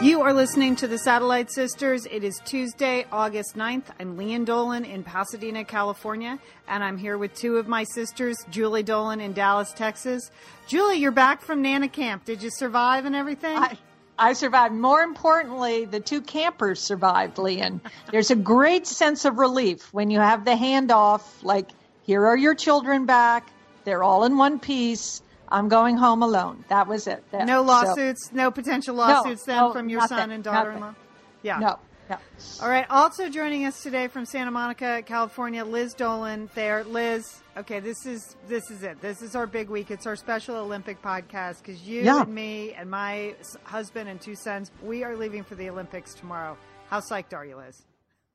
You are listening to the Satellite Sisters. It is Tuesday, August 9th. I'm Lian Dolan in Pasadena, California, and I'm here with two of my sisters, Julie Dolan in Dallas, Texas. Julie, you're back from Nana Camp. Did you survive and everything? I, I survived. More importantly, the two campers survived, Lian. There's a great sense of relief when you have the handoff, like, here are your children back. They're all in one piece I'm going home alone. That was it. That, no lawsuits, so, no potential lawsuits no, then no, from your nothing, son and daughter-in-law. Yeah. No. No. All right. Also joining us today from Santa Monica, California, Liz Dolan. There, Liz. Okay, this is this is it. This is our big week. It's our special Olympic podcast because you yeah. and me and my husband and two sons, we are leaving for the Olympics tomorrow. How psyched are you, Liz?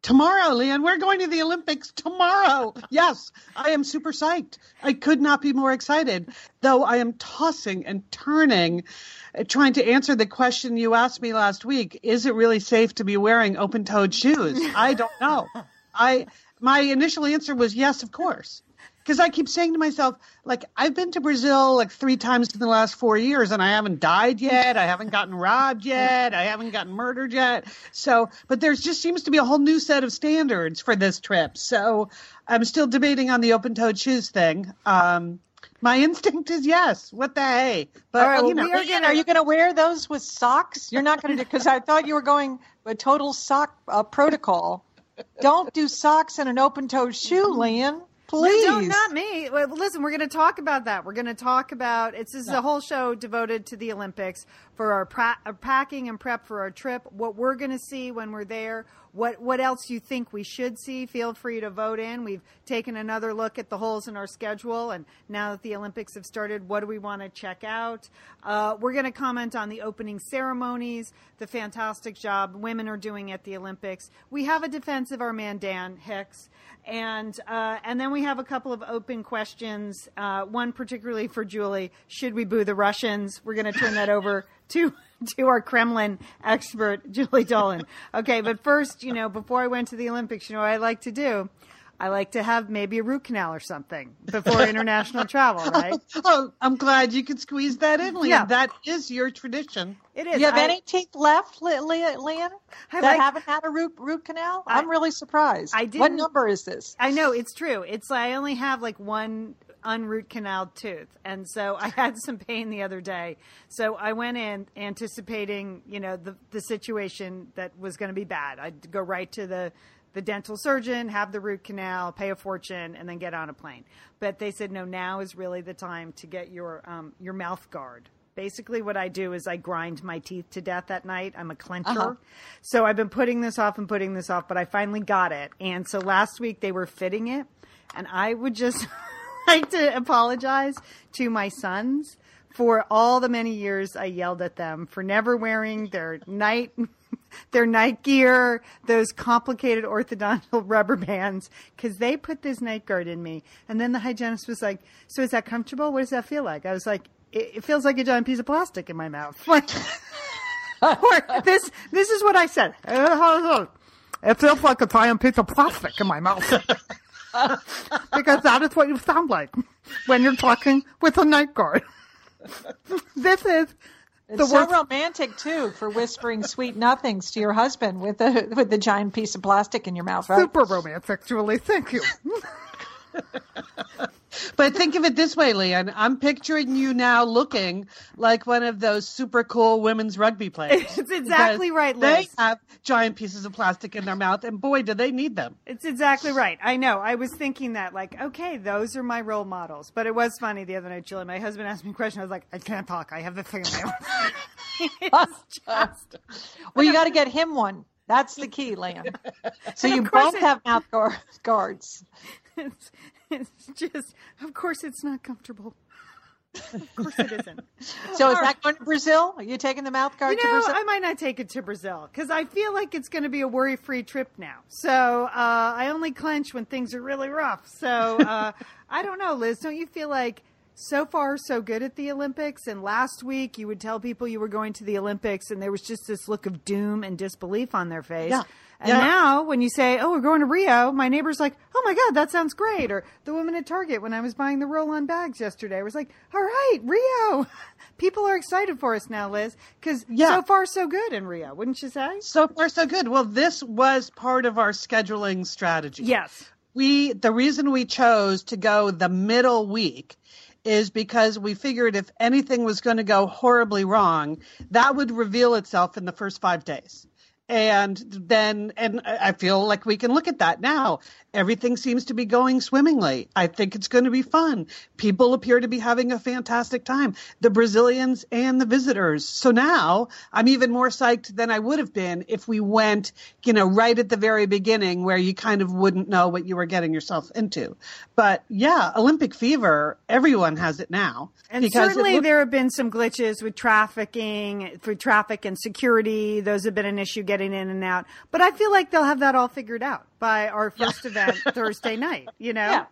Tomorrow, Lian, we're going to the Olympics tomorrow. Yes, I am super psyched. I could not be more excited, though I am tossing and turning, uh, trying to answer the question you asked me last week. Is it really safe to be wearing open toed shoes? I don't know. I my initial answer was yes, of course because I keep saying to myself, like, I've been to Brazil like three times in the last four years and I haven't died yet. I haven't gotten robbed yet. I haven't gotten murdered yet. So, but there's just seems to be a whole new set of standards for this trip. So I'm still debating on the open toed shoes thing. Um, my instinct is yes. What the hey? But right, you know, are, gonna, are, you going to wear those with socks? You're not going to because I thought you were going a total sock uh, protocol. Don't do socks and an open toed shoe, Lian. Please. No, not me. Well, listen, we're going to talk about that. We're going to talk about it's this is no. a whole show devoted to the Olympics for our, pra- our packing and prep for our trip. What we're going to see when we're there. What what else you think we should see? Feel free to vote in. We've taken another look at the holes in our schedule, and now that the Olympics have started, what do we want to check out? Uh, we're going to comment on the opening ceremonies, the fantastic job women are doing at the Olympics. We have a defense of our man Dan Hicks and uh, and then we have a couple of open questions. Uh, one particularly for Julie: Should we boo the Russians? We're going to turn that over to to our Kremlin expert, Julie Dolan. Okay, but first, you know, before I went to the Olympics, you know, what I like to do. I like to have maybe a root canal or something before international travel, right? Oh, I'm glad you could squeeze that in, Lian. Yeah. That is your tradition. It is. You have I, any teeth left, Lian, that like, haven't had a root root canal? I, am really surprised. I did What number is this? I know it's true. It's I only have like one unroot canal tooth, and so I had some pain the other day. So I went in anticipating, you know, the the situation that was going to be bad. I'd go right to the the dental surgeon, have the root canal, pay a fortune, and then get on a plane. But they said no, now is really the time to get your um, your mouth guard. Basically, what I do is I grind my teeth to death at night. I'm a clencher. Uh-huh. So I've been putting this off and putting this off, but I finally got it. And so last week they were fitting it, and I would just like to apologize to my sons for all the many years I yelled at them for never wearing their night their night gear, those complicated orthodontal rubber bands, because they put this night guard in me. And then the hygienist was like, "So is that comfortable? What does that feel like?" I was like, "It, it feels like a giant piece of plastic in my mouth." Like, this this is what I said. It feels like a giant piece of plastic in my mouth. Because that is what you sound like when you're talking with a night guard. this is it's so romantic too for whispering sweet nothings to your husband with a with the giant piece of plastic in your mouth. Right? Super romantic, Julie. Thank you. but think of it this way, Lian. I'm picturing you now looking like one of those super cool women's rugby players. It's exactly right, Liz. They have giant pieces of plastic in their mouth, and boy, do they need them. It's exactly right. I know. I was thinking that, like, okay, those are my role models. But it was funny the other night, Julie. My husband asked me a question. I was like, I can't talk. I have the thing in my mouth. it's just... well, you got to get him one. That's the key, Lian. So you both it... have mouth guards. It's, it's just, of course, it's not comfortable. of course it isn't. So is that going to Brazil? Are you taking the mouth guard you know, to Brazil? I might not take it to Brazil because I feel like it's going to be a worry-free trip now. So uh, I only clench when things are really rough. So uh, I don't know, Liz. Don't you feel like so far so good at the Olympics. And last week, you would tell people you were going to the Olympics, and there was just this look of doom and disbelief on their face. Yeah. And Yeah. now, when you say, "Oh, we're going to Rio," my neighbor's like, "Oh my God, that sounds great!" Or the woman at Target when I was buying the roll-on bags yesterday was like, "All right, Rio." People are excited for us now, Liz, because Yeah. so far so good in Rio, wouldn't you say? So far, so good. Well, this was part of our scheduling strategy. Yes. we the reason we chose to go the middle week is because we figured if anything was going to go horribly wrong, that would reveal itself in the first five days. And then, and I feel like we can look at that now. Everything seems to be going swimmingly. I think it's going to be fun. People appear to be having a fantastic time, the Brazilians and the visitors. So now I'm even more psyched than I would have been if we went, you know, right at the very beginning where you kind of wouldn't know what you were getting yourself into. But yeah, Olympic fever, everyone has it now. And certainly look- there have been some glitches with trafficking, for traffic and security. Those have been an issue getting in and out. But I feel like they'll have that all figured out by our first event Thursday night, you know? Yeah.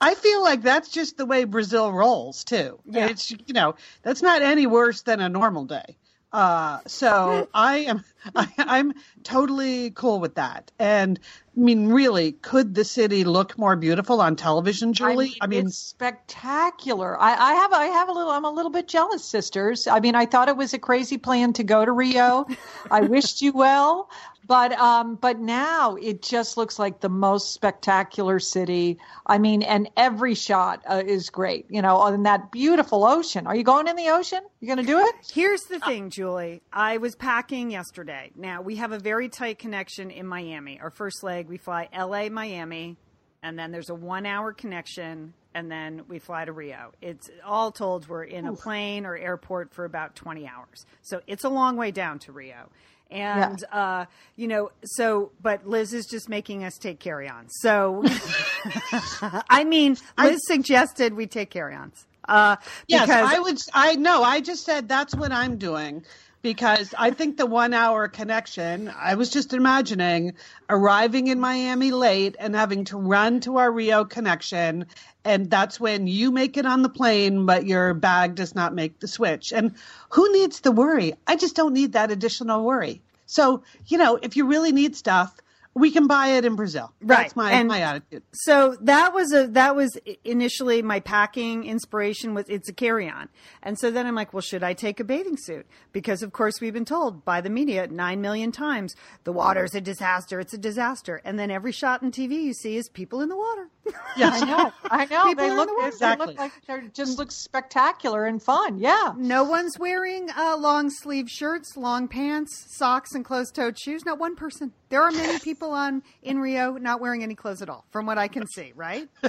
I feel like that's just the way Brazil rolls too. Yeah. It's you know that's not any worse than a normal day. Uh, so I am I, I'm totally cool with that. And I mean, really, could the city look more beautiful on television, Julie? I mean, it's spectacular. I, I have, I have a little, I'm a little bit jealous, sisters. I mean, I thought it was a crazy plan to go to Rio. I wished you well, but, um, but now it just looks like the most spectacular city. I mean, and every shot uh, is great. You know, on that beautiful ocean. Are you going in the ocean? You going to do it? Here's the thing, Julie. I was packing yesterday. Now, we have a very tight connection in Miami. Our first leg, we fly LA, Miami, and then there's a one hour connection, and then we fly to Rio. It's all told, we're in a plane or airport for about 20 hours. So it's a long way down to Rio. And, uh, you know, so, but Liz is just making us take carry ons. So, I mean, Liz suggested we take carry ons. Uh, yes, because I would. I know. I just said that's what I'm doing because I think the one hour connection. I was just imagining arriving in Miami late and having to run to our Rio connection, and that's when you make it on the plane, but your bag does not make the switch. And who needs the worry? I just don't need that additional worry. So you know, if you really need stuff. We can buy it in Brazil. Right. That's my, And- my attitude. so that was a that was initially my packing inspiration was it's a carry on and so then i'm like well should i take a bathing suit because of course we've been told by the media 9 million times the water's a disaster it's a disaster and then every shot in tv you see is people in the water Yes. I know. I know. People they look, the water. they Exactly. look like they just look spectacular and fun. Yeah. no one's wearing uh, long sleeve shirts long pants socks and closed toed shoes not one person there are many people on in rio not wearing any clothes at all from what i can see right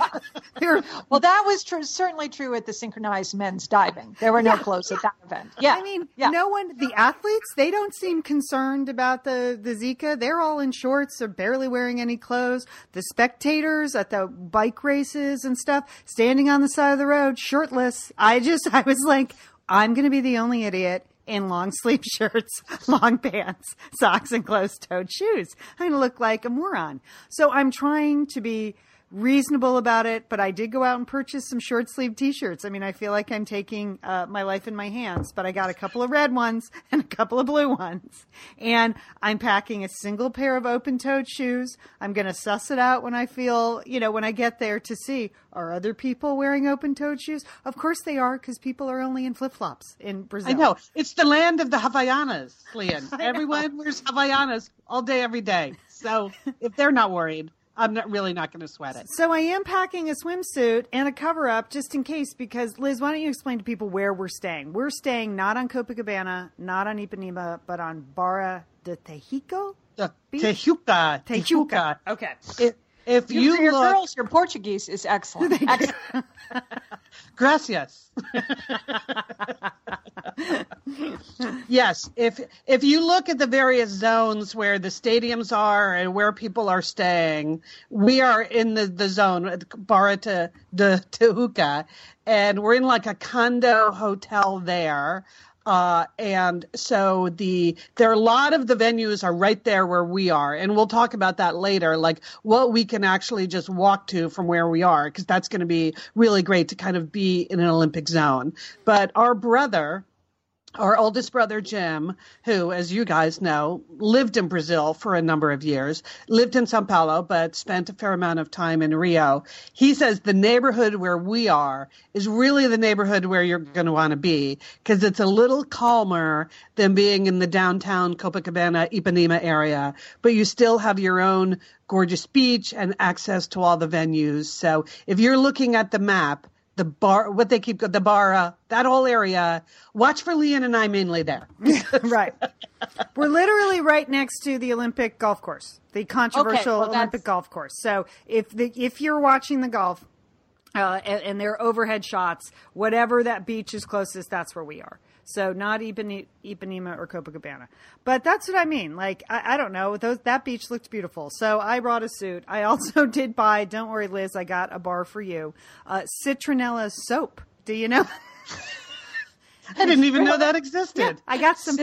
Well, that was true, certainly true at the synchronized men's diving. There were no clothes at that event. Yeah. I mean, yeah. no one, the athletes, they don't seem concerned about the, the Zika. They're all in shorts. They're barely wearing any clothes. The spectators at the bike races and stuff, standing on the side of the road, shirtless. I just, I was like, I'm going to be the only idiot in long sleeve shirts, long pants, socks, and closed toed shoes. I'm going to look like a moron. So I'm trying to be reasonable about it, but I did go out and purchase some short sleeve t-shirts. I mean, I feel like I'm taking uh, my life in my hands, but I got a couple of red ones and a couple of blue ones. And I'm packing a single pair of open-toed shoes. I'm going to suss it out when I feel, you know, when I get there to see are other people wearing open-toed shoes? Of course they are because people are only in flip-flops in Brazil. I know. It's the land of the Havaianas, Lian. Everyone wears Havaianas all day, every day. So if they're not worried, I'm not really not going to sweat it. So I am packing a swimsuit and a cover up just in case because Liz, why don't you explain to people where we're staying? We're staying not on Copacabana, not on Ipanema, but on Barra de Tejico. Tejuca. Tejuca. Okay. If, if You, you your look, girls, your Portuguese is excellent. excellent. gracias. yes, if if you look at the various zones where the stadiums are and where people are staying, we are in the, the zone at Barra de, Tejuca, and we're in like a condo hotel there. Uh, and so the there are a lot of the venues are right there where we are, and we'll talk about that later, like what we can actually just walk to from where we are, because that's going to be really great to kind of be in an Olympic zone. But our brother, our oldest brother Jim, who, as you guys know, lived in Brazil for a number of years, lived in Sao Paulo, but spent a fair amount of time in Rio. He says the neighborhood where we are is really the neighborhood where you're going to want to be because it's a little calmer than being in the downtown Copacabana, Ipanema area, but you still have your own gorgeous beach and access to all the venues. So if you're looking at the map, the bar, what they keep the bar, uh, that whole area. Watch for Lian and I mainly there. right. We're literally right next to the Olympic golf course, the controversial Okay, well, Olympic golf course. So if the if you're watching the golf uh, and, and there are overhead shots, whatever that beach is closest, that's where we are. So not Ipanema, Ipanema or Copacabana, but that's what I mean. Like I, I don't know, those that beach looked beautiful, so I brought a suit. I also did buy. Don't worry, Liz, I got a bar for you. Uh, Citronella soap. Do you know? I didn't even know that existed. Yeah, I got some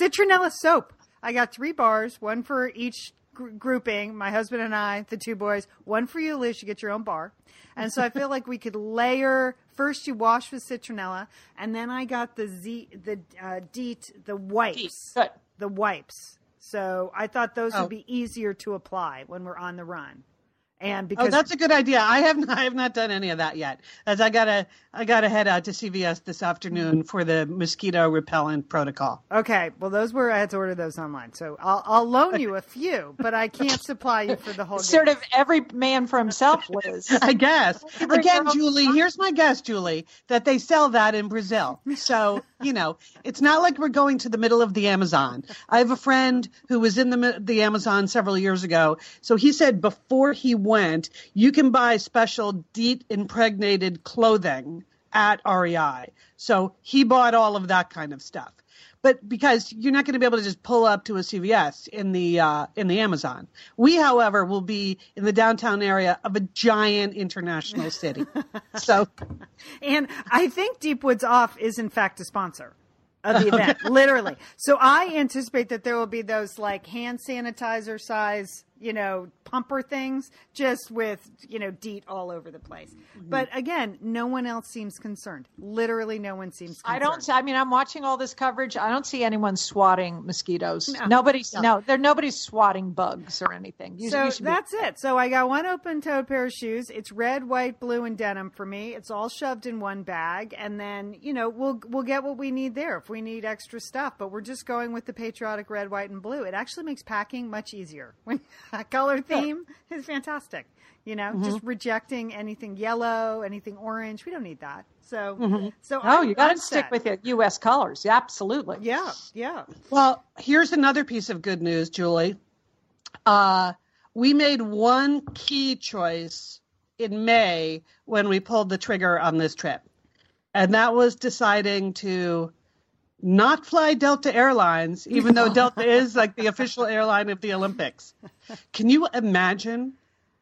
citronella soap. I got three bars, one for each gr- grouping. My husband and I, the two boys, one for you, Liz. You get your own bar. And so I feel like we could layer. First, you wash with citronella, and then I got the Z, the uh, DEET, the wipes, Good. the wipes. So I thought those Oh. would be easier to apply when we're on the run. And Oh, that's a good idea. I have not, I have not done any of that yet. As I gotta I gotta head out to CVS this afternoon mm-hmm. for the mosquito repellent protocol. Okay, well, those were I had to order those online, so I'll I'll loan you a few, but I can't supply you for the whole. Sort game. of every man for himself, Liz. I guess. Again, Julie, here's my guess, Julie, that they sell that in Brazil. So, you know, it's not like we're going to the middle of the Amazon. I have a friend who was in the the Amazon several years ago. So he said before he went, you can buy special DEET impregnated clothing at REI. So he bought all of that kind of stuff. But because you're not going to be able to just pull up to a CVS in the uh, in the Amazon, we, however, will be in the downtown area of a giant international city. so And I think Deep Woods Off is in fact a sponsor of the event, literally. So I anticipate that there will be those like hand sanitizer size, you know, pumper things, just with you know DEET all over the place. Mm-hmm. But again, no one else seems concerned. Literally, no one seems. Concerned. I don't. I mean, I'm watching all this coverage. I don't see anyone swatting mosquitoes. Nobody's no. There nobody's swatting bugs or anything. You, So you should be- that's it. So I got one open-toed pair of shoes. It's red, white, blue, and denim for me. It's all shoved in one bag, and then you know we'll we'll get what we need there if we need extra stuff. But we're just going with the patriotic red, white, and blue. It actually makes packing much easier. When color theme is fantastic. You know, Mm-hmm. just rejecting anything yellow, anything orange. We don't need that. So Mm-hmm. so Oh, I'm- you got to stick with your U.S. colors. Absolutely. Yeah, yeah. Well, here's another piece of good news, Julie. Uh, we made one key choice in May when we pulled the trigger on this trip, and that was deciding to not fly Delta Airlines, even though Delta is like the official airline of the Olympics. Can you imagine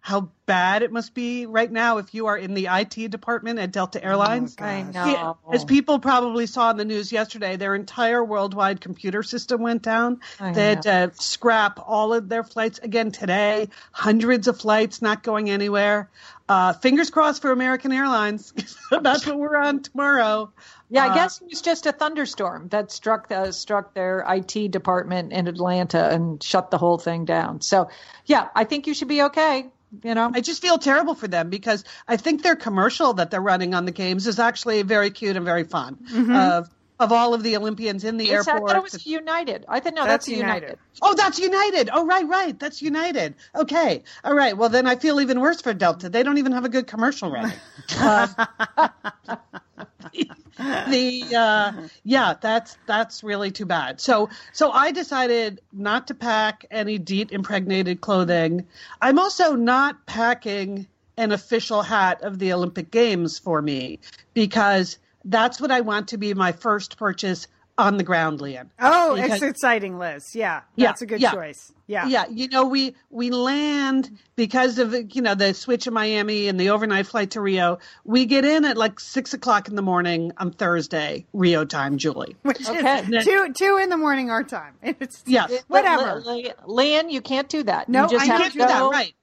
how bad it must be right now if you are in the IT department at Delta oh, Airlines? I know. Yeah, as people probably saw in the news yesterday, their entire worldwide computer system went down. I They had to scrap all of their flights again today. Hundreds of flights not going anywhere. Uh, fingers crossed for American Airlines. That's what we're on tomorrow. Yeah, I Uh, guess it was just a thunderstorm that struck the, struck their IT department in Atlanta and shut the whole thing down. So, yeah, I think you should be okay. You know, I just feel terrible for them because I think their commercial that they're running on the games is actually very cute and very fun. Of of all of the Olympians in the It's- I thought it was United. I thought no, That's that's, United. United. Oh, that's United. Oh, right, right. That's United. Okay. All right. Well, then I feel even worse for Delta. They don't even have a good commercial ready. Uh, the uh, yeah, that's that's really too bad. So so I decided not to pack any DEET impregnated clothing. I'm also not packing an official hat of the Olympic Games for me because that's what I want to be my first purchase on the ground, Lian. Oh, Because- it's exciting, Liz. Yeah, Yeah, that's a good yeah. choice. Yeah. Yeah, you know, we we land because of you know the switch in Miami and the overnight flight to Rio. We get in at like six o'clock in the morning on Thursday, Rio time, Julie. Which Okay. is two two in the morning our time. It's Yes, whatever. Li- Li- you can't do that. No, you just I have to can't do that, right?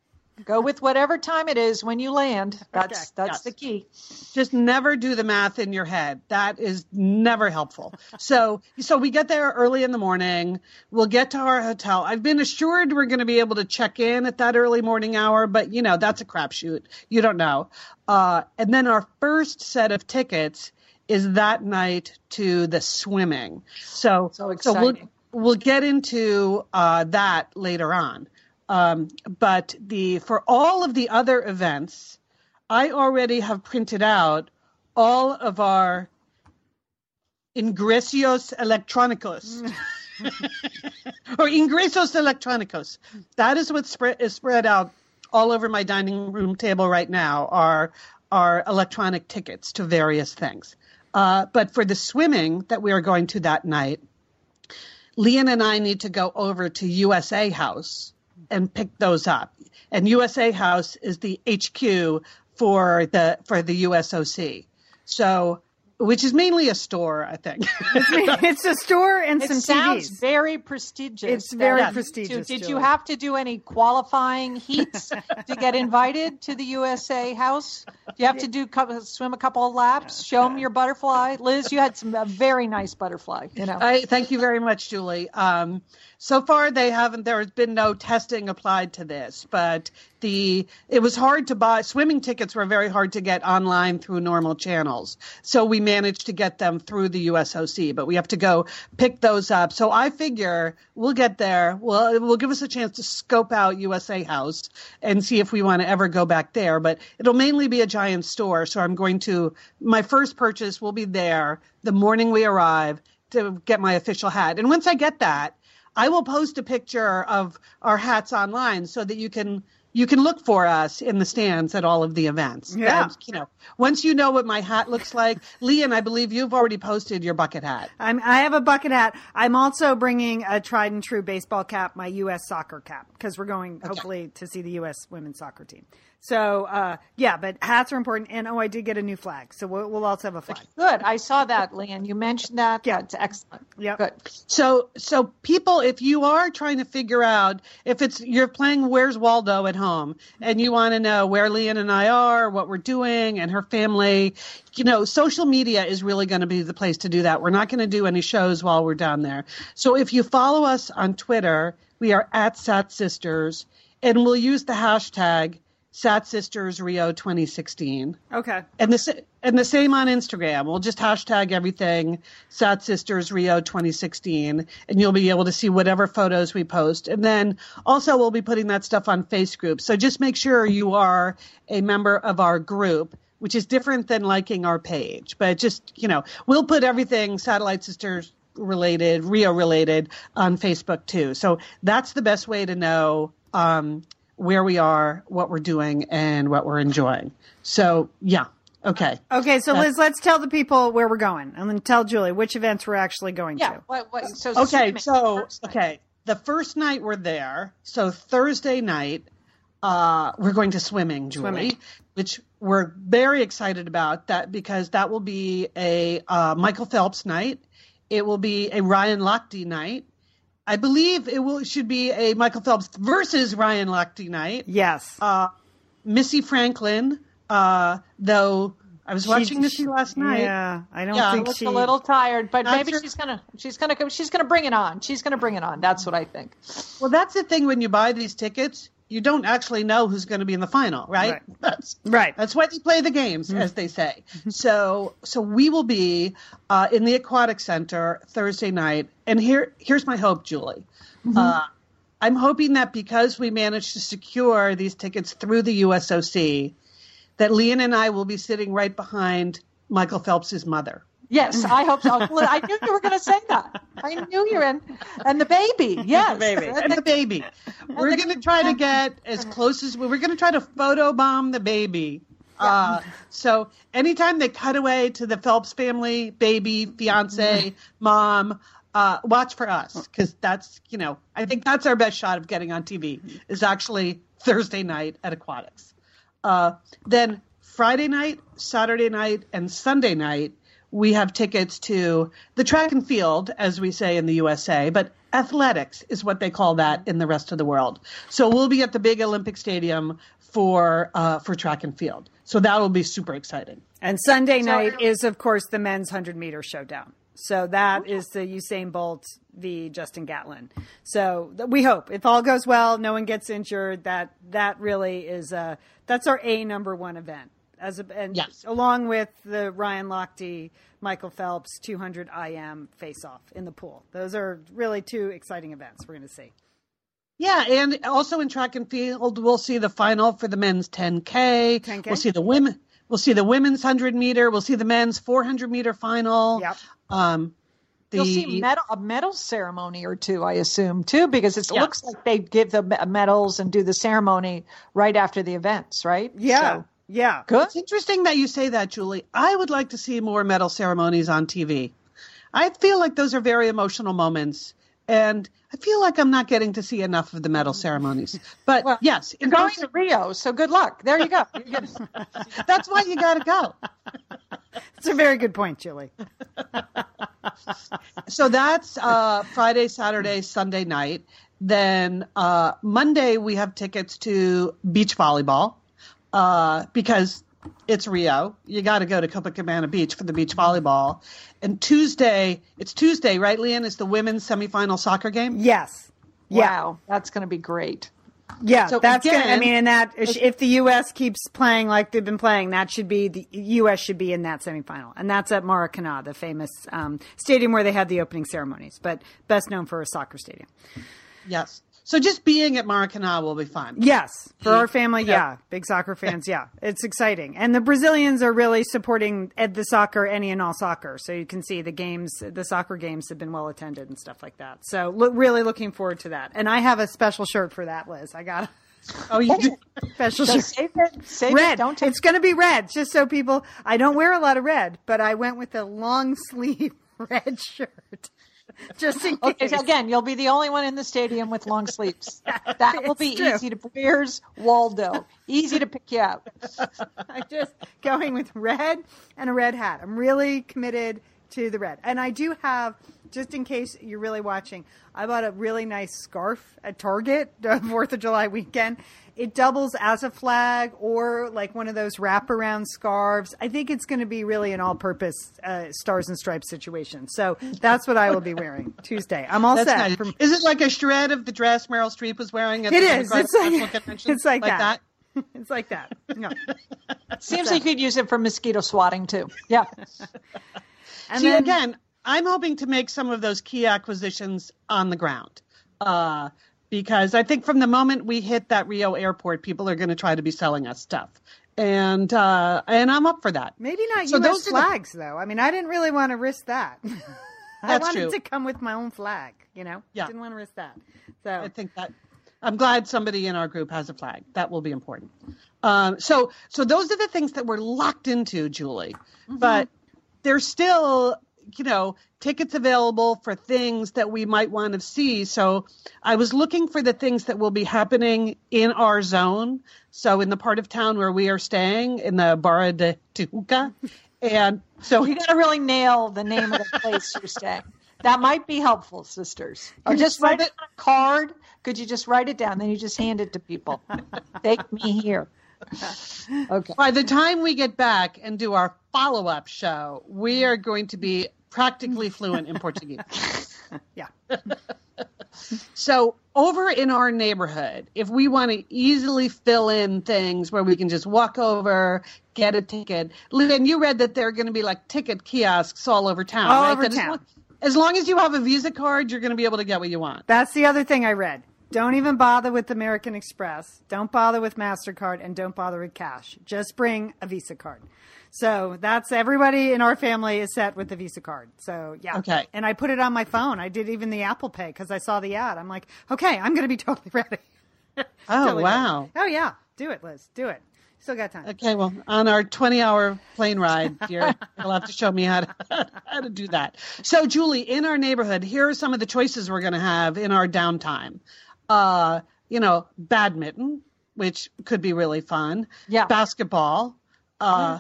Go with whatever time it is when you land. That's Okay. that's Yes. the key. Just never do the math in your head. That is never helpful. So so we get there early in the morning. We'll get to our hotel. I've been assured we're going to be able to check in at that early morning hour, but you know that's a crapshoot. You don't know. Uh, and then our first set of tickets is that night to the swimming. So So so we'll we'll get into uh, that later on. Um, but the for all of the other events, I already have printed out all of our ingresios electronicos. or ingresos electronicos. That is what spread is spread out all over my dining room table right now are are electronic tickets to various things. Uh, but for the swimming that we are going to that night, Lian and I need to go over to USA House and pick those up. And USA House is the HQ for the for the USOC. So, which is mainly a store, I think. it's a store and It some sounds TVs. very prestigious. It's very That- prestigious, Did Julie. you have to do any qualifying heats to get invited to the USA House? Do you have to do swim a couple of laps? Show them your butterfly, Liz. You had some a very nice butterfly. You know. I thank you very much, Julie. Um, so far, they haven't. There has been no testing applied to this, but the it was hard to buy. Swimming tickets were very hard to get online through normal channels. So we managed to get them through the USOC, but we have to go pick those up. So I figure we'll get there. Well, it will give us a chance to scope out USA House and see if we want to ever go back there. But it'll mainly be a giant store. So I'm going to my first purchase will be there the morning we arrive to get my official hat. And once I get that, I will post a picture of our hats online so that you can you can look for us in the stands at all of the events. Yeah. And, you know, once you know what my hat looks like, Lian, I believe you've already posted your bucket hat. I'm, I have a bucket hat. I'm also bringing a tried and true baseball cap, my U.S. soccer cap, because we're going hopefully to see the U.S. women's soccer team. So, uh, yeah, but hats are important. And oh, I did get a new flag, so we'll, we'll also have a flag. Good. I saw that, Lian. You mentioned that. Yeah. it's excellent. Yeah, Good. So, so people, if you are trying to figure out if it's you're playing Where's Waldo at home and you want to know where Lian and I are, what we're doing, and her family, you know, social media is really going to be the place to do that. We're not going to do any shows while we're down there. So, if you follow us on Twitter, we are at Sat Sisters, and we'll use the hashtag Sat Sisters Rio 2016. Okay. And the and the same on Instagram. We'll just hashtag everything Sat Sisters Rio 2016, and you'll be able to see whatever photos we post. And then also we'll be putting that stuff on Face. So just make sure you are a member of our group, which is different than liking our page. But just you know, we'll put everything Satellite Sisters related, Rio related on Facebook too. So that's the best way to know. Um, where we are, what we're doing, and what we're enjoying. So, yeah. Okay. Okay, so Liz, let's tell the people where we're going, and then tell Julie which events we're actually going Yeah. to. What, what, so Okay. So, okay. The first night we're there. So, Thursday night, uh, we're going to swimming, Julie, Swimming. which we're very excited about that because that will be a uh, Michael Phelps night. It will be a Ryan Lochte night. I believe it will should be a Michael Phelps versus Ryan Lochte night. Yes. uh, Missy Franklin, uh, though I was watching Missy last night. Yeah, I don't Yeah. think looks she. a little tired, but maybe sure- she's gonna she's gonna go- she's gonna bring it on. She's gonna bring it on. That's what I think. Well, that's the thing when you buy these tickets, you don't actually know who's going to be in the final, right? Right. That's Right. That's why they play the games, as they say. So, so we will be uh, in the Aquatic Center Thursday night, and here, here's my hope, Julie. Uh, I'm hoping that because we managed to secure these tickets through the USOC, that Lian and I will be sitting right behind Michael Phelps's mother. Yes, I hope so. I knew you were going to say that. I knew you were in, and the baby. Yes, baby. and the baby. We're going to try to get as close as we're going to try to photobomb the baby Uh, so anytime they cut away to the Phelps family, baby, fiance, mom, uh, watch for us because that's you know I think that's our best shot of getting on TV is actually Thursday night at Aquatics. Uh, then Friday night, Saturday night, and Sunday night we have tickets to the track and field, as we say in the USA, but athletics is what they call that in the rest of the world. So we'll be at the big Olympic Stadium for uh, for track and field. So that will be super exciting. And Sunday night is, of course, the men's 100 meter showdown. So that is the Usain Bolt v. Justin Gatlin. So we hope if all goes well, no one gets injured. That that really is a that's our a number one event as a, and Yes. along with the Ryan Lochte, Michael Phelps 200 IM face off in the pool. Those are really two exciting events we're going to see. Yeah, and also in track and field, we'll see the final for the men's 10K. 10K. We'll see the women. We'll see the women's 100 meter. We'll see the men's 400 meter final. Yep. Um, the, You'll see medal, a medal ceremony or two, I assume, too, because it Yeah. looks like they give the medals and do the ceremony right after the events, right? Yeah. So, yeah. good. It's interesting that you say that, Julie. I would like to see more medal ceremonies on TV. I feel like those are very emotional moments, and I feel like I'm not getting to see enough of the medal ceremonies. But Well, yes, You're going person- to Rio, so good luck. There you go. Gonna- that's why you got to go. It's a very good point, Julie. So that's uh, Friday, Saturday, Sunday night. Then uh, Monday we have tickets to beach volleyball uh, because it's Rio. You got to go to Copacabana Beach for the beach volleyball. And Tuesday, it's Tuesday, right, Lian? Is the women's semifinal soccer game? Yes. Yeah. Wow, that's going to be great. Yeah, So that's gonna. I mean, and that if the U.S. keeps playing like they've been playing, that should be the U.S. should be in that semifinal, and that's at Maracana, the famous um, stadium where they had the opening ceremonies, but best known for a soccer stadium. Yes. So just being at Maracana will be fun. Yes, for our family, yeah, Yeah. big soccer fans, yeah, it's exciting, and the Brazilians are really supporting ed the soccer, any and all soccer. So you can see the games, the soccer games have been well attended and stuff like that. So look, really looking forward to that, and I have a special shirt for that, Liz. I got Oh, you do? special So shirt. save it. Save red. it. Don't take it's going to be red, just so people. I don't wear a lot of red, but I went with a long sleeve red shirt, just in case. Okay, again, you'll be the only one in the stadium with long sleeves. That will be true. easy to. Here's Waldo. Easy to pick you up. I'm just going with red and a red hat. I'm really committed to the red, and I do have. Just in case you're really watching, I bought a really nice scarf at Target the Fourth of July weekend. It doubles as a flag or like one of those wraparound scarves. I think it's going to be really an all-purpose uh, stars and stripes situation. So that's what I will be wearing Tuesday. I'm all That's set. nice. From, Is it like a shred of the dress Meryl Streep was wearing at It the is. It's like- National it's like that. it's like that. No. Seems like you could use it for mosquito swatting too. Yeah. And See, then- again, I'm hoping to make some of those key acquisitions on the ground. Uh, because I think from the moment we hit that Rio airport, people are going to try to be selling us stuff. And uh, and I'm up for that. Maybe not So U.S. those are the- flags, though. I mean, I didn't really want to risk that. I That's wanted true. to come with my own flag, you know? Yeah. Didn't want to risk that. So, I think that I'm glad somebody in our group has a flag. That will be important. Um, so so those are the things that we're locked into, Julie. But there's still, you know, tickets available for things that we might want to see. So I was looking for the things that will be happening in our zone. So in the part of town where we are staying, in the Barra de Tijuca. And so You got to really nail the name of the place you're staying. That might be helpful, sisters. Or just write it on a card. Could you just write it down? Then you just hand it to people. Take me here. Okay. By the time we get back and do our follow up show, we are going to be practically fluent in Portuguese. yeah. So, over in our neighborhood, if we want to easily fill in things where we can just walk over, get a ticket, Lynn, you read that there are going to be like ticket kiosks all over town. All right? over That as town. long- As long as you have a Visa card, you're going to be able to get what you want. That's the other thing I read. Don't even bother with American Express. Don't bother with MasterCard and don't bother with cash. Just bring a Visa card. So that's everybody in our family is set with the Visa card. So yeah. Okay. And I put it on my phone. I did even the Apple Pay because I saw the ad. I'm like, okay, I'm going to be totally ready. Oh, Totally wow. ready. Oh yeah. Do it, Liz. Do it. Still got time. Okay, well, on our 20 hour plane ride, you'll have to show me how to, how to do that. So, Julie, in our neighborhood, here are some of the choices we're going to have in our downtime. Uh, you know, badminton, which could be really fun. Yeah. Basketball, uh,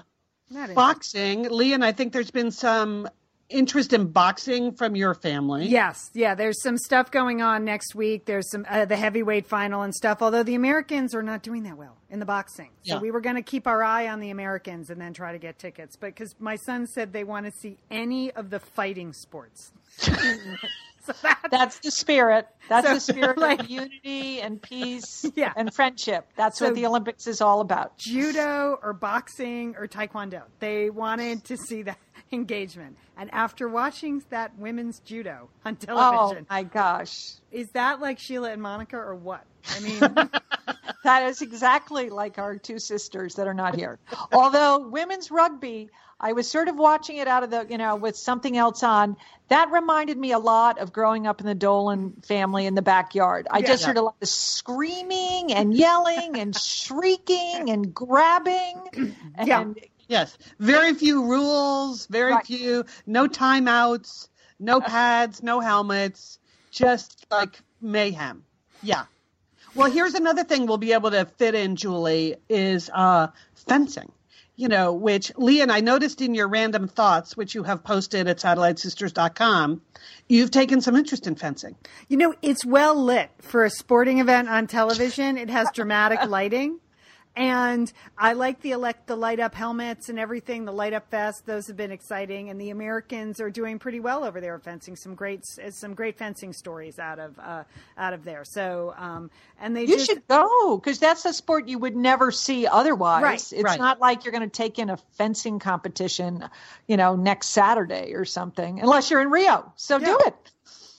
Not boxing. Lian, I think there's been some interest in boxing from your family. Yes, yeah. There's some stuff going on next week. There's some uh, the heavyweight final and stuff. Although the Americans are not doing that well in the boxing, so Yeah. we were going to keep our eye on the Americans and then try to get tickets. But because my son said they want to see any of the fighting sports, so that, That's the spirit. That's So, the spirit like- of unity and peace Yeah. and friendship. That's So- what the Olympics is all about. judo or boxing or taekwondo. They wanted to see that engagement. And after watching that women's judo on television. Oh television, my gosh. is that like Sheila and Monica or what? I mean, That is exactly like our two sisters that are not here. Although women's rugby, I was sort of watching it out of the, you know, with something else on. That reminded me a lot of growing up in the Dolan family in the backyard. I just Yeah. heard a lot of screaming and yelling and shrieking and grabbing. And Yeah. Yes. Very few rules, very Right. few, no timeouts, no pads, no helmets, just like mayhem. Yeah. Well, here's another thing we'll be able to fit in, Julie, is uh, fencing. You know, which Lian, I noticed in your random thoughts, which you have posted at satellitesisters.com, you've taken some interest in fencing. You know, it's well lit for a sporting event on television. It has dramatic lighting. And I like the elect the light up helmets and everything, the light up vest. Those have been exciting, and the Americans are doing pretty well over there fencing. Some great some great fencing stories out of uh, out of there. So, um, and they You just should go because that's a sport you would never see otherwise. Right, it's right. not like you're going to take in a fencing competition, you know, next Saturday or something, unless you're in Rio. So do it.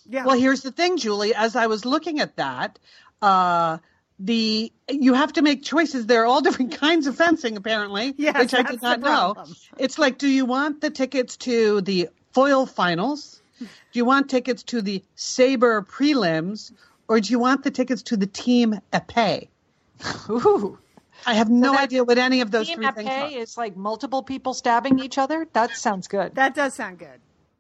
yeah. Well, here's the thing, Julie. As I was looking at that, uh, the you have to make choices. There are all different kinds of fencing, apparently, Yes, which I did not know. It's like, do you want the tickets to the foil finals? Do you want tickets to the saber prelims, or do you want the tickets to the team epee? Ooh. I have no that- idea what any of those Team three things epee are. is like multiple people stabbing each other. That sounds good. that does sound good.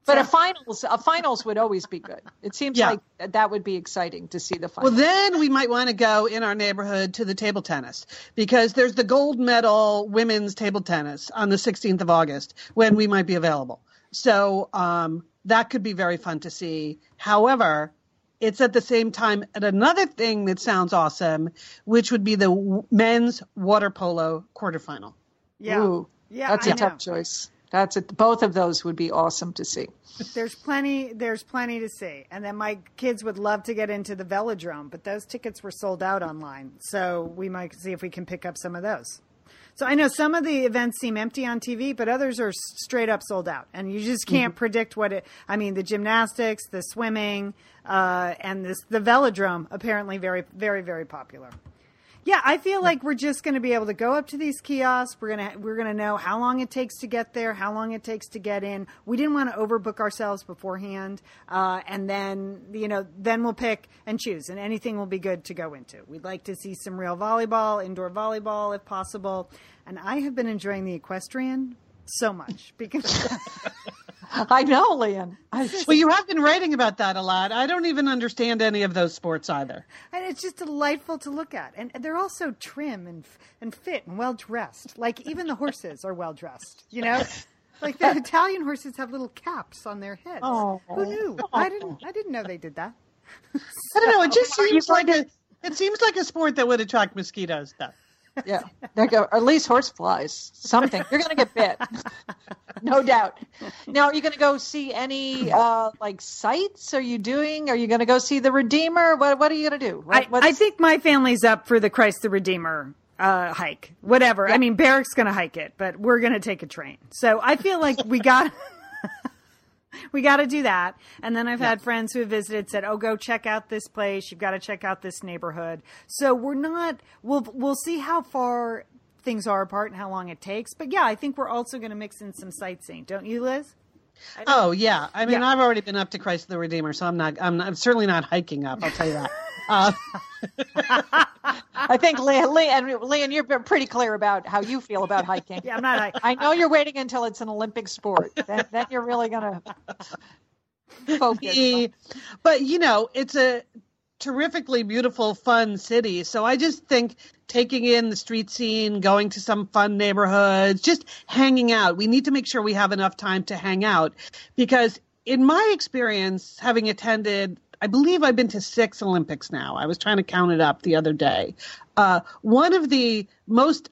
But a finals, a finals would always be good. It seems Yeah. like that would be exciting to see the finals. Well, then we might want to go in our neighborhood to the table tennis because there's the gold medal women's table tennis on the 16th of August when we might be available. So um, that could be very fun to see. However, it's at the same time at another thing that sounds awesome, which would be the w- men's water polo quarterfinal. Yeah, Ooh, yeah, that's I a tough know. choice. That's it. Both of those would be awesome to see. There's plenty. There's plenty to see, and then my kids would love to get into the velodrome, but those tickets were sold out online. So we might see if we can pick up some of those. So I know some of the events seem empty on TV, but others are straight up sold out, and you just can't predict what it. I mean, the gymnastics, the swimming, uh, and this the velodrome apparently very, very, very popular. Yeah, I feel like we're just going to be able to go up to these kiosks. We're gonna we're gonna know how long it takes to get there, how long it takes to get in. We didn't want to overbook ourselves beforehand, uh, and then you know then we'll pick and choose, and anything will be good to go into. We'd like to see some real volleyball, indoor volleyball if possible, and I have been enjoying the equestrian so much because I know, Lian. I, Well, you have been writing about that a lot. I don't even understand any of those sports either. and it's just delightful to look at, and they're all so trim and and fit and well dressed. Like even the horses are well dressed, you know. Like the Italian horses have little caps on their heads. Oh. Who knew? I didn't. I didn't know they did that. I don't know. It just seems like going a it seems like a sport that would attract mosquitoes. Though. Yeah, there go. Or at least horseflies. Something. You're going to get bit, no doubt. Now, are you going to go see any uh, like sites? Are you doing? Are you going to go see the Redeemer? What What are you going to do? What, I, I think my family's up for the Christ the Redeemer uh, hike. Whatever. I mean, Barrick's going to hike it, but we're going to take a train. So I feel like we got. We got to do that. And then I've had friends who have visited said, "Oh, go check out this place. You've got to check out this neighborhood." So we're not. We'll we'll see how far things are apart and how long it takes. But yeah, I think we're also going to mix in some sightseeing, don't you, Liz? Oh yeah, I mean Yeah. I've already been up to Christ the Redeemer, so I'm not. I'm, not, I'm certainly not hiking up. I'll tell you that. Uh, I think Lian, Lian, Lian, you've been pretty clear about how you feel about hiking. Yeah, I'm not. I, I know you're waiting until it's an Olympic sport. Then, then you're really going to focus. the- but you know, it's a terrifically beautiful, fun city. So I just think taking in the street scene, going to some fun neighborhoods, just hanging out. We need to make sure we have enough time to hang out because in my experience, having attended I believe I've been to six Olympics now. I was trying to count it up the other day. Uh, one of the most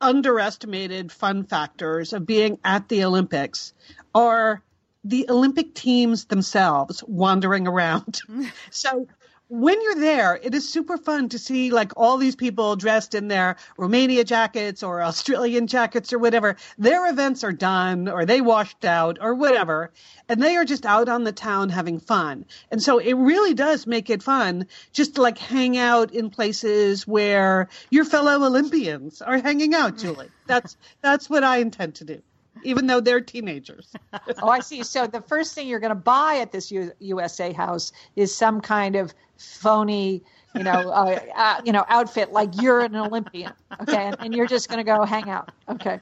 underestimated fun factors of being at the Olympics are the Olympic teams themselves wandering around. so when you're there, it is super fun to see like all these people dressed in their Romania jackets or Australian jackets or whatever. Their events are done or they washed out or whatever. And they are just out on the town having fun. And so it really does make it fun just to like hang out in places where your fellow Olympians are hanging out, Julie. That's that's what I intend to do. Even though they're teenagers. Oh, I see. So the first thing you're going to buy at this U- USA house is some kind of phony, you know, uh, uh, you know, outfit like you're an Olympian, okay, and, and you're just going to go hang out, okay.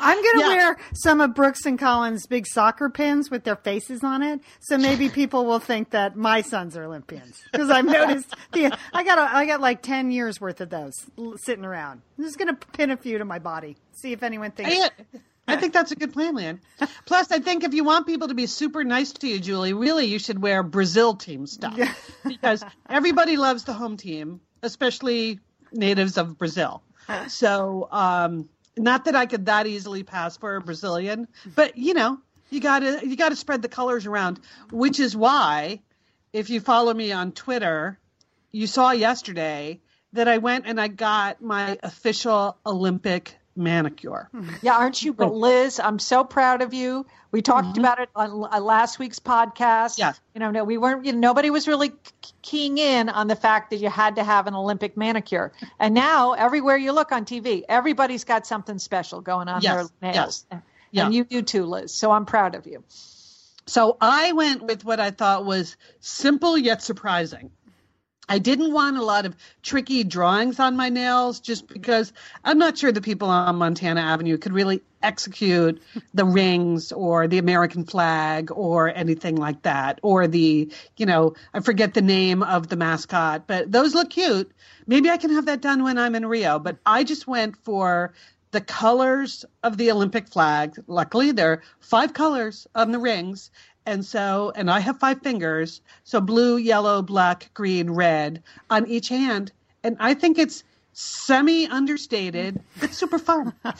I'm going to Yeah. wear some of Brooks and Collins' big soccer pins with their faces on it, so maybe people will think that my sons are Olympians because I've noticed the I got a, I got like ten years worth of those sitting around. I'm just going to pin a few to my body, see if anyone thinks. I, think that's a good plan, Lian. Plus, I think if you want people to be super nice to you, Julie, really you should wear Brazil team stuff because everybody loves the home team, especially natives of Brazil. So, um, not that I could that easily pass for a Brazilian, but you know, you gotta you gotta spread the colors around, which is why, if you follow me on Twitter, you saw yesterday that I went and I got my official Olympic manicure. Yeah, aren't you? But Liz, I'm so proud of you. We talked about it on uh, last week's podcast. Yes. You know, no, we weren't. You know, nobody was really keying in on the fact that you had to have an Olympic manicure, and now everywhere you look on TV, everybody's got something special going on Yes, their nails. Yeah. And you do too, Liz. So I'm proud of you. So I went with what I thought was simple yet surprising. I didn't want a lot of tricky drawings on my nails just because I'm not sure the people on Montana Avenue could really execute the rings or the American flag or anything like that or the, you know, I forget the name of the mascot, but those look cute. Maybe I can have that done when I'm in Rio, but I just went for the colors of the Olympic flag. Luckily, there are five colors on the rings. And so, and I have five fingers. So blue, yellow, black, green, red on each hand. And I think it's semi understated, but super fun.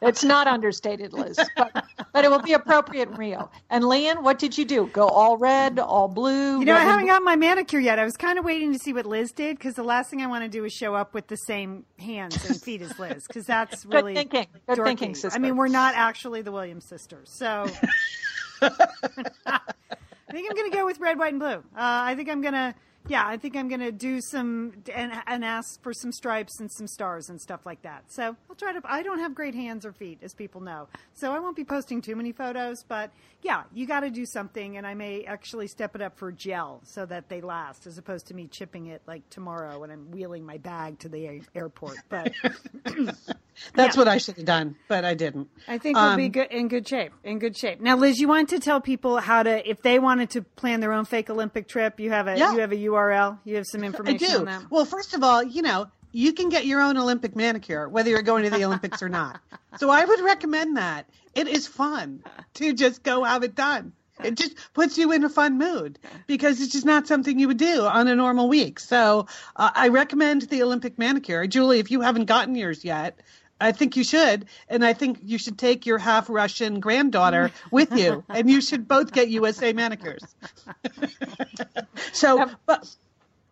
It's not understated, Liz, but, but it will be appropriate in Rio. And Lian, what did you do? Go all red, all blue? You know, I haven't got my manicure yet. I was kind of waiting to see what Liz did because the last thing I want to do is show up with the same hands and feet as Liz because that's really Good really thinking. Good dorky. thinking, sister. I mean, we're not actually the Williams sisters, so I think I'm going to go with red, white, and blue. Uh, I think I'm going to, yeah, I think I'm going to do some and, and ask for some stripes and some stars and stuff like that. So I'll try to. I don't have great hands or feet, as people know, so I won't be posting too many photos. But yeah, you got to do something, and I may actually step it up for gel so that they last, as opposed to me chipping it like tomorrow when I'm wheeling my bag to the air- airport. But That's Yeah. what I should have done, but I didn't. I think we'll be Um, good in good shape. In good shape. Now, Liz, you wanted to tell people how to, if they wanted to plan their own fake Olympic trip. You have a Yeah. you have a URL. You have some information I do. on that. Well, first of all, you know, you can get your own Olympic manicure whether you're going to the Olympics or not. So I would recommend that. It is fun to just go have it done. It just puts you in a fun mood because it's just not something you would do on a normal week. So uh, I recommend the Olympic manicure. Julie, if you haven't gotten yours yet, I think you should. And I think you should take your half Russian granddaughter with you and you should both get USA manicures. so, but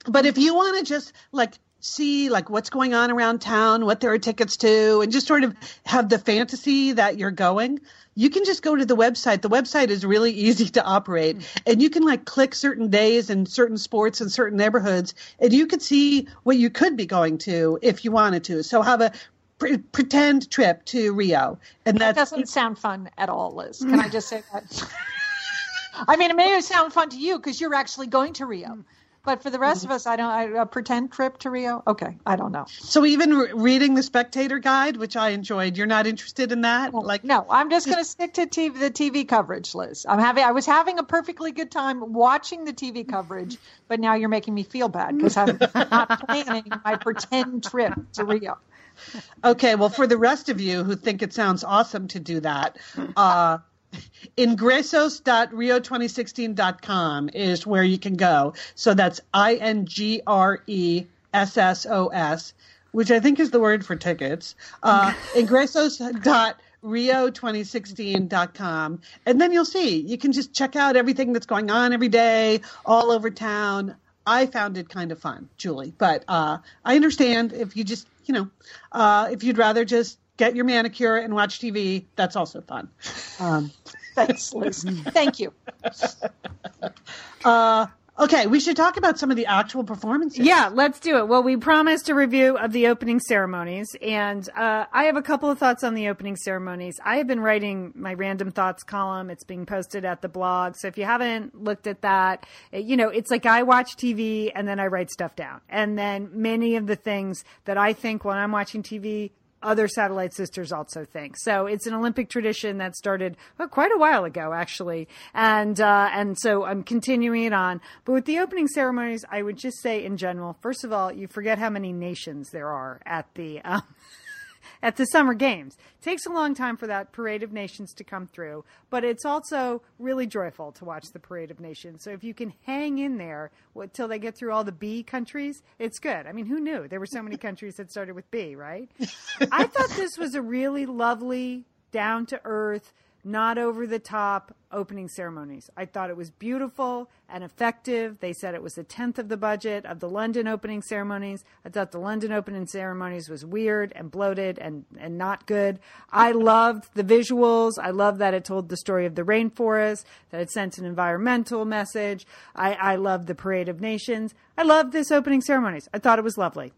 but if you want to just like see like what's going on around town, what there are tickets to, and just sort of have the fantasy that you're going, you can just go to the website. The website is really easy to operate, mm. and you can like click certain days and certain sports and certain neighborhoods, and you could see what you could be going to if you wanted to. So have a pre- pretend trip to Rio, and That doesn't sound fun at all, Liz. Can I just say that? I mean, it may sound fun to you because you're actually going to Rio. But for the rest of us, I don't. I, a pretend trip to Rio. Okay, I don't know. So even re- reading the Spectator Guide, which I enjoyed, you're not interested in that? Like, no, I'm just going to stick to TV, the TV coverage, Liz. I'm having. I was having a perfectly good time watching the TV coverage, but now you're making me feel bad because I'm not planning my pretend trip to Rio. Okay, well, for the rest of you who think it sounds awesome to do that, uh, ingressos.rio2016.com is where you can go. So that's I N G R E S S O S, which I think is the word for tickets. Uh, ingressos.rio2016.com. And then you'll see, you can just check out everything that's going on every day, all over town. I found it kind of fun, Julie, but uh, I understand if you just, you know, uh, if you'd rather just get your manicure and watch TV. That's also fun. Um, Thanks, Liz. Thank you. Uh, okay, we should talk about some of the actual performances. Yeah, let's do it. Well, we promised a review of the opening ceremonies, and uh, I have a couple of thoughts on the opening ceremonies. I have been writing my random thoughts column. It's being posted at the blog. So if you haven't looked at that, you know, it's like I watch TV and then I write stuff down. And then many of the things that I think when I'm watching TV other satellite sisters also think. So it's an Olympic tradition that started well, quite a while ago, actually, and uh, and so I'm continuing it on. But with the opening ceremonies, I would just say in general, first of all, you forget how many nations there are at the. Um, at the Summer Games. It takes a long time for that Parade of Nations to come through, but it's also really joyful to watch the Parade of Nations. So if you can hang in there until they get through all the B countries, it's good. I mean, who knew there were so many countries that started with B, right? I thought this was a really lovely, down to earth, not over the top opening ceremonies. I thought it was beautiful and effective. They said it was a tenth of the budget of the London opening ceremonies. I thought the London opening ceremonies was weird and bloated and, and not good. I loved the visuals. I loved that it told the story of the rainforest, that it sent an environmental message. I, I loved the Parade of Nations. I loved this opening ceremonies. I thought it was lovely.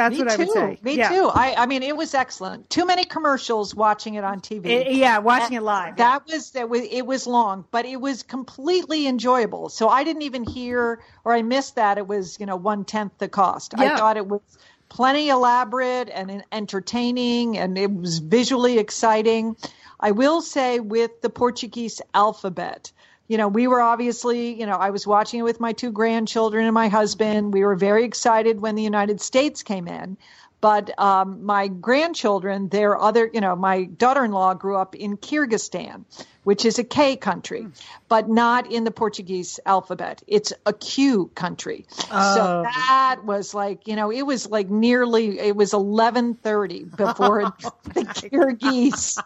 That's Me what too. I would say. Me yeah. too. I, I mean, it was excellent. Too many commercials watching it on eh, TV. It, eh, yeah, watching it live. That was that was it was long, but it was completely enjoyable. So I didn't even hear or I missed that it was you know one tenth the cost. Yeah. I thought it was plenty elaborate and entertaining, and it was visually exciting. I will say with the Portuguese alphabet you know, we were obviously, you know, I was watching it with my two grandchildren and my husband. We were very excited when the United States came in. But um, my grandchildren, their other, you know, my daughter in law grew up in Kyrgyzstan, which is a K country, but not in the Portuguese alphabet. It's a Q country. Oh. So that was like, you know, it was like nearly, it was 1130 before the Kyrgyz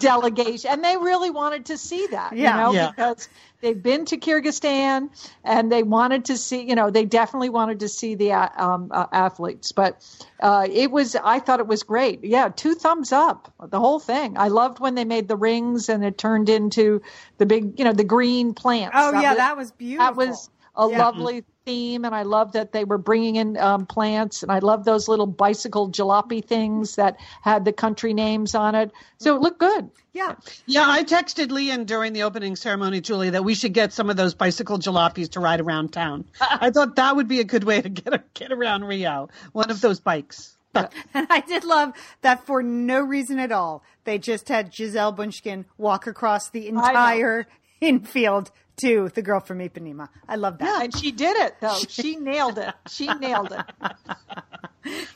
delegation. And they really wanted to see that, Yeah. you know, Yeah. because they've been to Kyrgyzstan and they wanted to see, you know, they definitely wanted to see the uh, um, uh, athletes. But uh, it was, I thought it was great. Yeah, two thumbs up, the whole thing. I loved when they made the rings and it turned into the big, you know, the green plants. Oh yeah, was, that was beautiful. that was a Yeah. lovely theme, and I love that they were bringing in um, plants, and I love those little bicycle jalopy things that had the country names on it. So it looked good. yeah. Yeah, I texted Lian during the opening ceremony, Julie, that we should get some of those bicycle jalopies to ride around town. I thought that would be a good way to get get around Rio. One of those bikes. And I did love that for no reason at all. They just had Gisele Bündchen walk across the entire infield to the girl from Ipanema. I love that. Yeah, And she did it, though. She nailed it. She nailed it.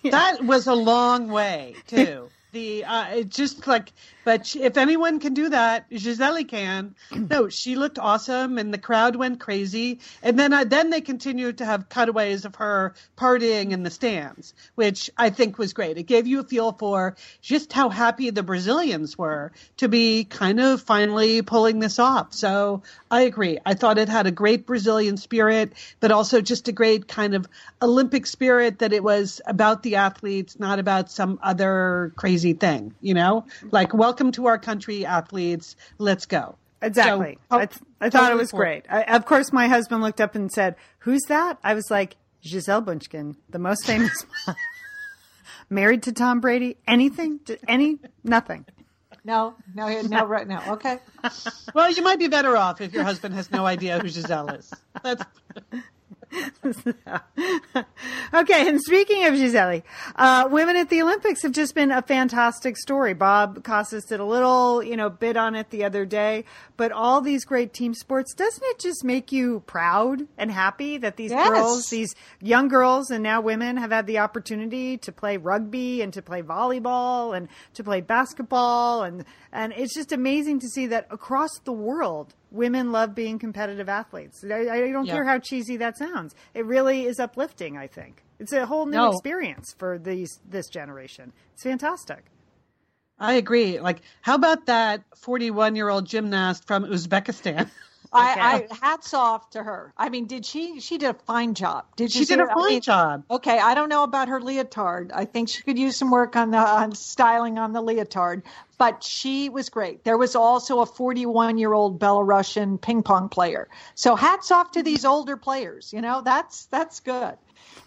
That was a long way too. The uh, it just like, but she, if anyone can do that, Gisele can. No, she looked awesome, and the crowd went crazy. And then uh, then they continued to have cutaways of her partying in the stands, which I think was great. It gave you a feel for just how happy the Brazilians were to be kind of finally pulling this off. So I agree. I thought it had a great Brazilian spirit, but also just a great kind of Olympic spirit that it was about the athletes, not about some other crazy thing, you know? Like, welcome to our country, athletes. Let's go. Exactly. So, oh, I, th- I thought it was great. I, of course, my husband looked up and said, "Who's that?" I was like, "Gisele Bündchen, the most famous, married to Tom Brady. Anything? Any? Nothing." No, no, no, right now. Okay. Well, you might be better off if your husband has no idea who Gisele is. That's okay, and speaking of Gisele, uh, women at the Olympics have just been a fantastic story. Bob Costas did a little, you know, bit on it the other day, but all these great team sports, doesn't it just make you proud and happy that these Yes. girls, these young girls and now women have had the opportunity to play rugby and to play volleyball and to play basketball and and it's just amazing to see that across the world women love being competitive athletes. I, I don't Yeah. care how cheesy that sounds. It really is uplifting, I think. It's a whole new No. experience for these this generation. It's fantastic. I agree. Like, how about that 41 year old gymnast from Uzbekistan? I, I hats off to her. I mean, did she? She did a fine job. Did She did a her? I fine mean, job. Okay, I don't know about her leotard. I think she could use some work on the on styling on the leotard, but she was great. There was also a 41 year old Belarusian ping pong player. So hats off to these older players. You know, that's that's good.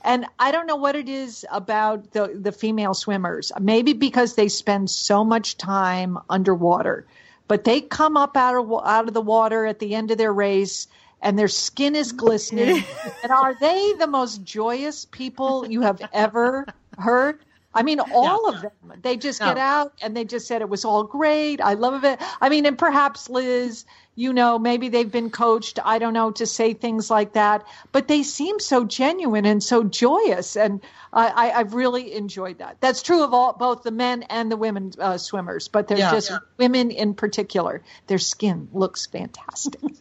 And I don't know what it is about the the female swimmers. Maybe because they spend so much time underwater, but they come up out of out of the water at the end of their race and their skin is glistening. and are they the most joyous people you have ever heard? I mean, all of them. They just get out and they just said it was all great. I love it. I mean, and perhaps Liz, you know, maybe they've been coached, I don't know, to say things like that, but they seem so genuine and so joyous. And I, I, I've really enjoyed that. That's true of all, both the men and the women uh, swimmers, but there's Yeah. just Yeah. women in particular. Their skin looks fantastic.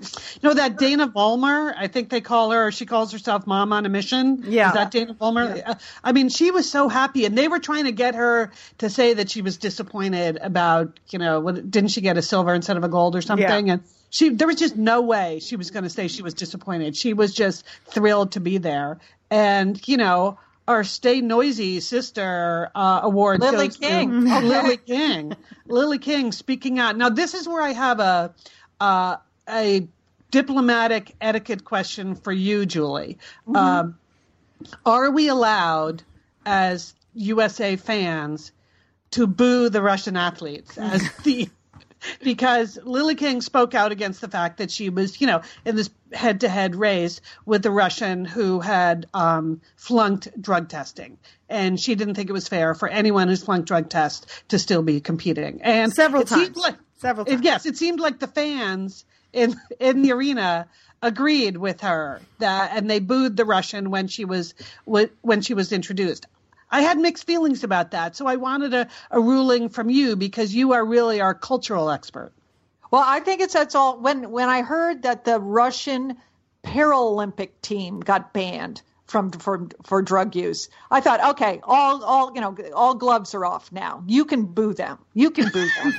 You know that Dana Vollmer? I think they call her, or she calls herself Mom on a Mission. Yeah. Is that Dana Vollmer? Uh, I mean, she was so happy, and they were trying to get her to say that she was disappointed about, you know, didn't she get a silver instead of a gold or something? Yeah. And she, there was just no way she was going to say she was disappointed. She was just thrilled to be there. And, you know, our Stay Noisy sister uh, award Lily goes to King. Lily King. Lily King speaking out. Now, this is where I have a uh, a diplomatic etiquette question for you, Julie. Um, are we allowed, as USA fans, to boo the Russian athletes as the because Lily King spoke out against the fact that she was, you know, in this head-to-head race with a Russian who had um, flunked drug testing, and she didn't think it was fair for anyone who's flunked drug test to still be competing. And Several times. like- Several it- times. yes, it seemed like the fans in in the arena agreed with her that, and they booed the Russian when she was when she was introduced. I had mixed feelings about that, so I wanted a, a ruling from you because you are really our cultural expert. Well, I think it's that's all. When when I heard that the Russian Paralympic team got banned from for for drug use, I thought, okay, all all you know, all gloves are off now. You can boo them. You can boo them.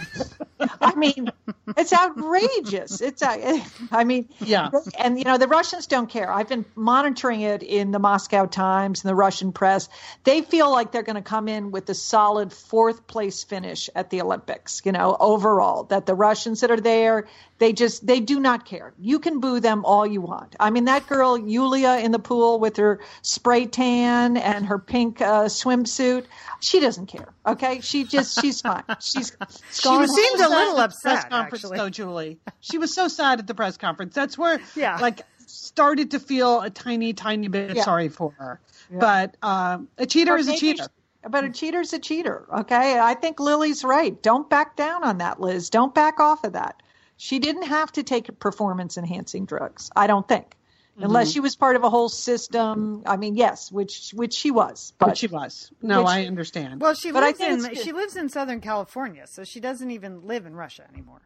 I mean, it's outrageous. It's a- I mean, Yeah. and you know the Russians don't care. I've been monitoring it in the Moscow Times and the Russian press. They feel like they're going to come in with a solid fourth place finish at the Olympics. You know, overall, that the Russians that are there, they just they do not care. You can boo them all you want. I mean, that girl Yulia in the pool with her spray tan and her pink uh, swimsuit, she doesn't care. Okay, she just she's fine. She's She gone was home. seemed a little at press upset, conference, actually. though, Julie. She was so sad at the press conference. That's where, Yeah. like, started to feel a tiny, tiny bit Yeah. sorry for her. But um, a cheater is a maybe cheater. But a cheater's a cheater. Okay. I think Lily's right. Don't back down on that, Liz. Don't back off of that. She didn't have to take performance enhancing drugs. I don't think. Unless mm-hmm. she was part of a whole system. I mean, yes, which which she was. But But she was. No, Which- I understand. Well, she But I lives think in she lives in Southern California, so she doesn't even live in Russia anymore.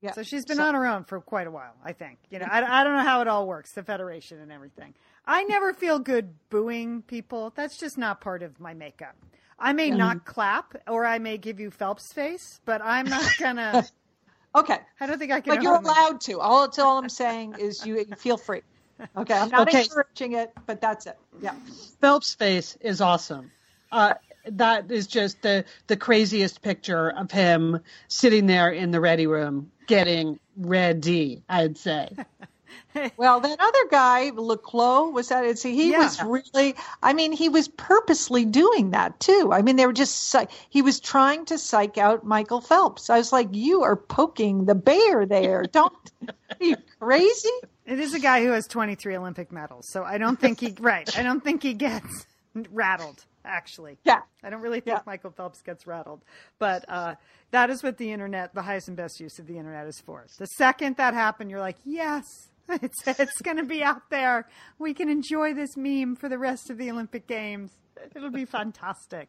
yeah. So she's been on her own for quite a while, I think. You know, I, I don't know how it all works, the federation and everything. I never feel good booing people. That's just not part of my makeup. I may not clap or I may give you Phelps face, but I'm not gonna. okay. I don't think I can. But you're hold my- allowed to. All that's all I'm saying is you, you feel free. Okay. I'm not Okay. encouraging it, but that's it. Yeah. Phelps' face is awesome. Uh, that is just the the craziest picture of him sitting there in the ready room getting ready. I'd say. well, that other guy, le Clos, was that? Is he, he Yeah. was really. I mean, he was purposely doing that too. I mean, they were just. He was trying to psych out Michael Phelps. I was like, you are poking the bear there. Don't. Are you crazy? It is a guy who has 23 Olympic medals, so I don't think he right. I don't think he gets rattled. Actually, Yeah. I don't really think Yeah. Michael Phelps gets rattled, but uh, that is what the internet, the highest and best use of the internet, is for. The second that happened, you're like, yes, it's it's going to be out there. We can enjoy this meme for the rest of the Olympic Games. It'll be fantastic.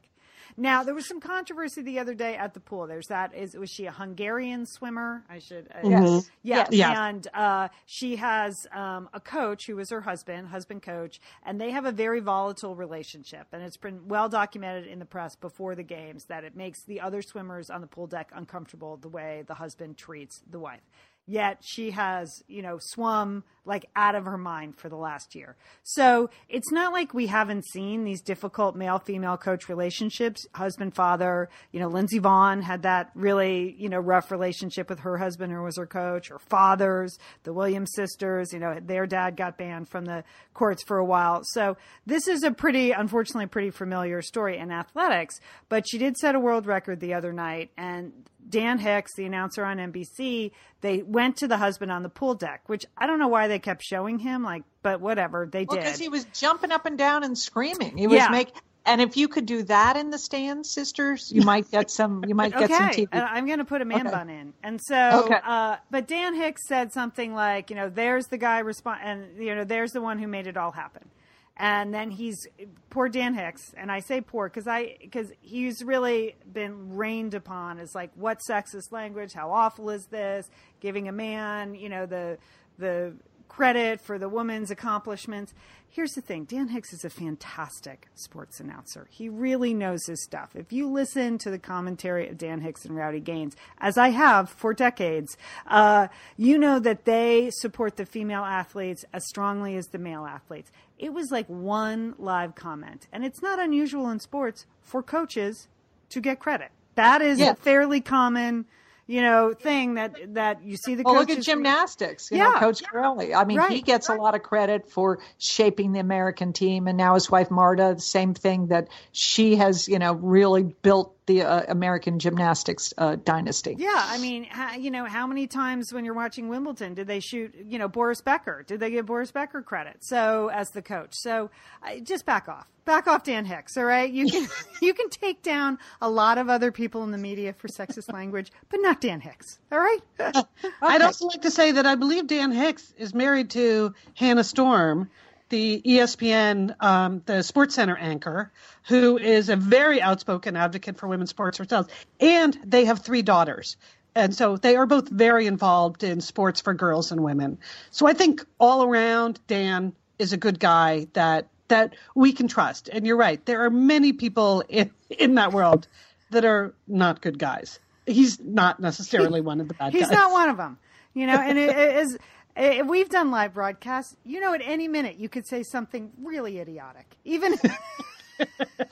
Now there was some controversy the other day at the pool. There's that is was she a Hungarian swimmer? I should uh, Yes. yeah, Yes. and uh, she has um, a coach who is her husband, husband coach, and they have a very volatile relationship. And it's been well documented in the press before the games that it makes the other swimmers on the pool deck uncomfortable the way the husband treats the wife. Yet she has, you know, swum like out of her mind for the last year. So it's not like we haven't seen these difficult male female coach relationships, husband father. You know, Lindsey Vonn had that really, you know, rough relationship with her husband who was her coach, her fathers, the Williams sisters. You know, their dad got banned from the courts for a while. So this is a pretty, unfortunately, pretty familiar story in athletics. But she did set a world record the other night, and Dan Hicks, the announcer on NBC, they went to the husband on the pool deck, which I don't know why they kept showing him, like, but whatever, they Well, did. because he was jumping up and down and screaming. He was Yeah. make. And if you could do that in the stands, sisters, you might get some. You might get some okay, TV. I'm going to put a man Okay. bun in, and so, Okay. uh, but Dan Hicks said something like, you know, there's the guy respond, and you know, there's the one who made it all happen, and then he's poor Dan Hicks, and I say poor because I because he's really been rained upon as like what sexist language, how awful is this, giving a man, you know, the the credit for the woman's accomplishments. Here's the thing Dan Hicks is a fantastic sports announcer. He really knows his stuff. If you listen to the commentary of Dan Hicks and Rowdy Gaines, as I have for decades, uh, you know that they support the female athletes as strongly as the male athletes. It was like one live comment. And it's not unusual in sports for coaches to get credit. That is Yeah. a fairly common, you know, thing that that you see the Well, look at gymnastics. You know, Yeah. Coach Karolyi. I mean, he Right. gets a lot of credit for shaping the American team, and now his wife Marta, the same thing that she has, you know, really built the uh, American gymnastics uh, dynasty. Yeah, I mean, ha, you know, how many times when you're watching Wimbledon did they shoot, you know, Boris Becker? Did they give Boris Becker credit? So as the coach, so uh, just back off, back off, Dan Hicks. All right, you can you can take down a lot of other people in the media for sexist language, but not Dan Hicks. All right. I'd also like to say that I believe Dan Hicks is married to Hannah Storm, the ESPN, um, the Sports Center anchor, who is a very outspoken advocate for women's sports herself. And they have three daughters. And so they are both very involved in sports for girls and women. So I think all around, Dan is a good guy that that we can trust. And you're right, there are many people in, in that world that are not good guys. He's not necessarily one of the bad He's guys. not one of them, you know. And it is if we've done live broadcasts, you know, at any minute you could say something really idiotic, even.